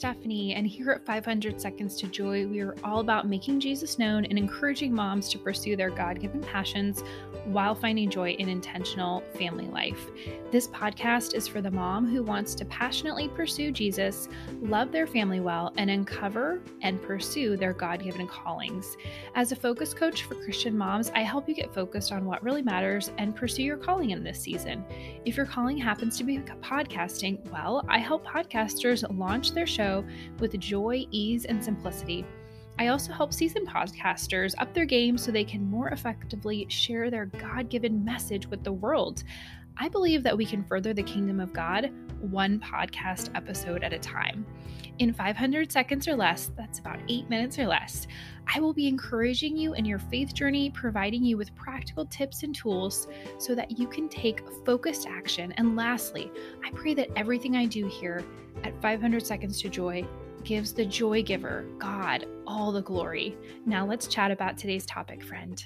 Stephanie, and here at 500 Seconds to Joy, we are all about making Jesus known and encouraging moms to pursue their God given passions while finding joy in intentional family life. This podcast is for the mom who wants to passionately pursue Jesus, love their family well, and uncover and pursue their God given callings. As a focus coach for Christian moms, I help you get focused on what really matters and pursue your calling in this season. If your calling happens to be podcasting, well, I help podcasters launch their show with joy, ease, and simplicity. I also help seasoned podcasters up their game so they can more effectively share their God given message with the world. I believe that we can further the kingdom of God one podcast episode at a time. In 500 seconds or less, that's about eight minutes or less, I will be encouraging you in your faith journey, providing you with practical tips and tools so that you can take focused action. And lastly, I pray that everything I do here 500 Seconds to Joy gives the joy giver, God, all the glory. Now let's chat about today's topic, friend.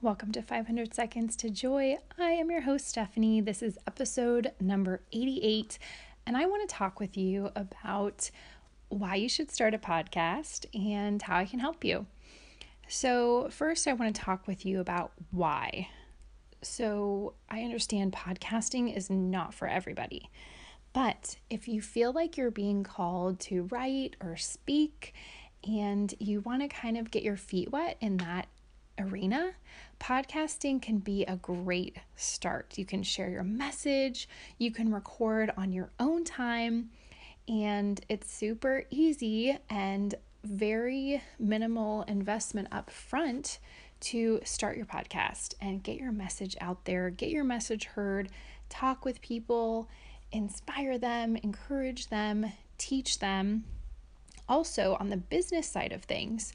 Welcome to 500 Seconds to Joy. I am your host, Stephanie. This is episode number 88, and I want to talk with you about why you should start a podcast and how I can help you. So, first, I want to talk with you about why. So, I understand podcasting is not for everybody. But if you feel like you're being called to write or speak and you want to kind of get your feet wet in that arena, podcasting can be a great start. You can share your message, you can record on your own time, and it's super easy and very minimal investment up front to start your podcast and get your message out there, get your message heard, talk with people, inspire them, encourage them, teach them. Also, on the business side of things,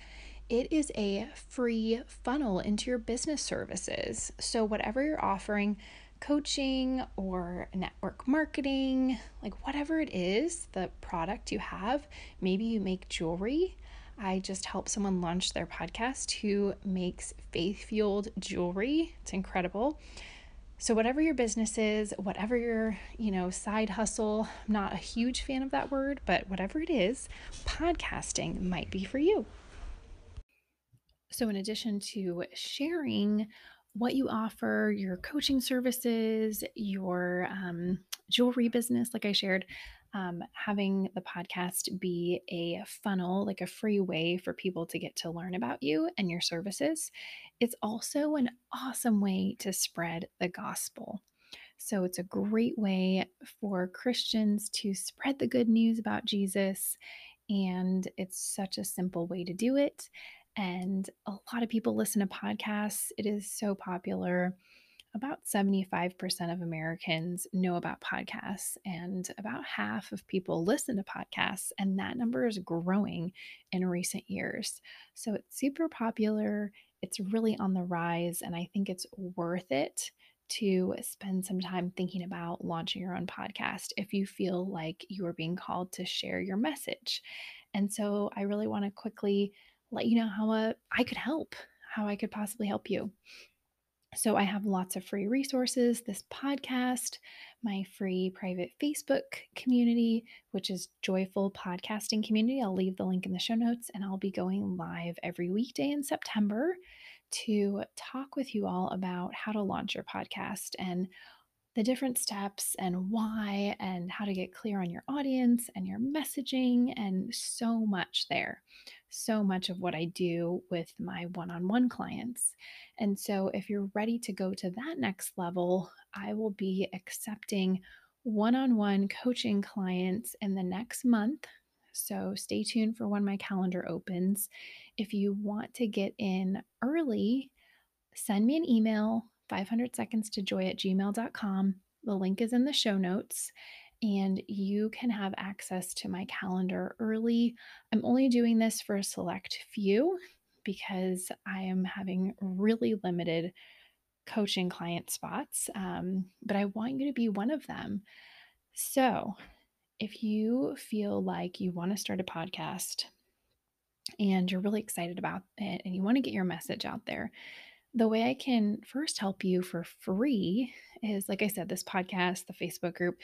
it is a free funnel into your business services. So, whatever you're offering, coaching or network marketing, like whatever it is, the product you have, maybe you make jewelry. I just helped someone launch their podcast who makes faith fueled jewelry. It's incredible. So whatever your business is, whatever your, you know, side hustle, I'm not a huge fan of that word, but whatever it is, podcasting might be for you. So, in addition to sharing what you offer, your coaching services, your um, jewelry business, like I shared, um, having the podcast be a funnel, like a free way for people to get to learn about you and your services, it's also an awesome way to spread the gospel. So, it's a great way for Christians to spread the good news about Jesus. And it's such a simple way to do it. And a lot of people listen to podcasts. It is so popular. About 75% of Americans know about podcasts, and about half of people listen to podcasts, and that number is growing in recent years. So it's super popular, it's really on the rise, and I think it's worth it to spend some time thinking about launching your own podcast if you feel like you are being called to share your message. And so I really want to quickly let you know how uh, I could help, how I could possibly help you. So, I have lots of free resources this podcast, my free private Facebook community, which is Joyful Podcasting Community. I'll leave the link in the show notes, and I'll be going live every weekday in September to talk with you all about how to launch your podcast and the different steps and why and how to get clear on your audience and your messaging and so much there so much of what I do with my one on one clients. And so, if you're ready to go to that next level, I will be accepting one on one coaching clients in the next month. So, stay tuned for when my calendar opens. If you want to get in early, send me an email 500 seconds to joy at gmail.com. The link is in the show notes and you can have access to my calendar early. I'm only doing this for a select few because I am having really limited coaching client spots, um, but I want you to be one of them. So, if you feel like you want to start a podcast and you're really excited about it and you want to get your message out there, the way I can first help you for free is like I said, this podcast, the Facebook group,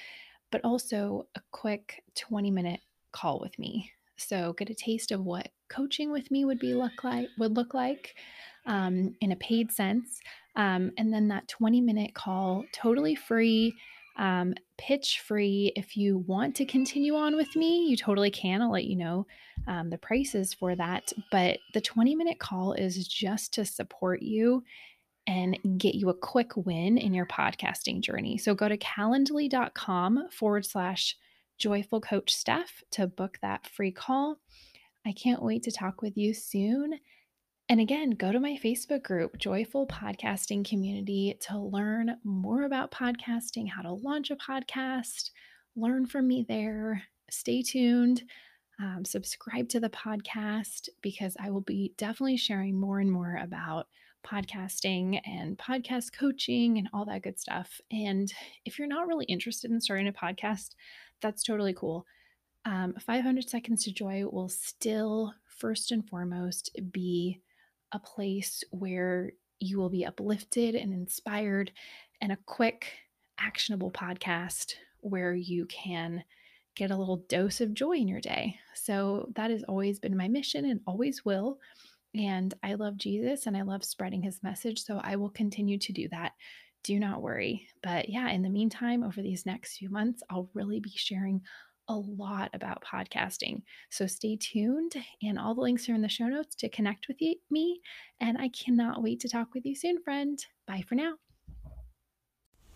but also a quick 20 minute call with me. So get a taste of what coaching with me would be look like would look like um, in a paid sense. Um, and then that 20 minute call, totally free, um, pitch free. If you want to continue on with me, you totally can. I'll let you know um, the prices for that. But the 20 minute call is just to support you and get you a quick win in your podcasting journey. So go to calendly.com forward slash joyful coach Steph to book that free call. I can't wait to talk with you soon. And again, go to my Facebook group, Joyful Podcasting Community, to learn more about podcasting, how to launch a podcast, learn from me there. Stay tuned. Um, subscribe to the podcast because I will be definitely sharing more and more about podcasting and podcast coaching and all that good stuff. And if you're not really interested in starting a podcast, that's totally cool. Um, 500 Seconds to Joy will still, first and foremost, be a place where you will be uplifted and inspired, and a quick, actionable podcast where you can get a little dose of joy in your day. So that has always been my mission and always will. And I love Jesus and I love spreading his message. So I will continue to do that. Do not worry. But yeah, in the meantime, over these next few months, I'll really be sharing a lot about podcasting. So stay tuned, and all the links are in the show notes to connect with me. And I cannot wait to talk with you soon, friend. Bye for now.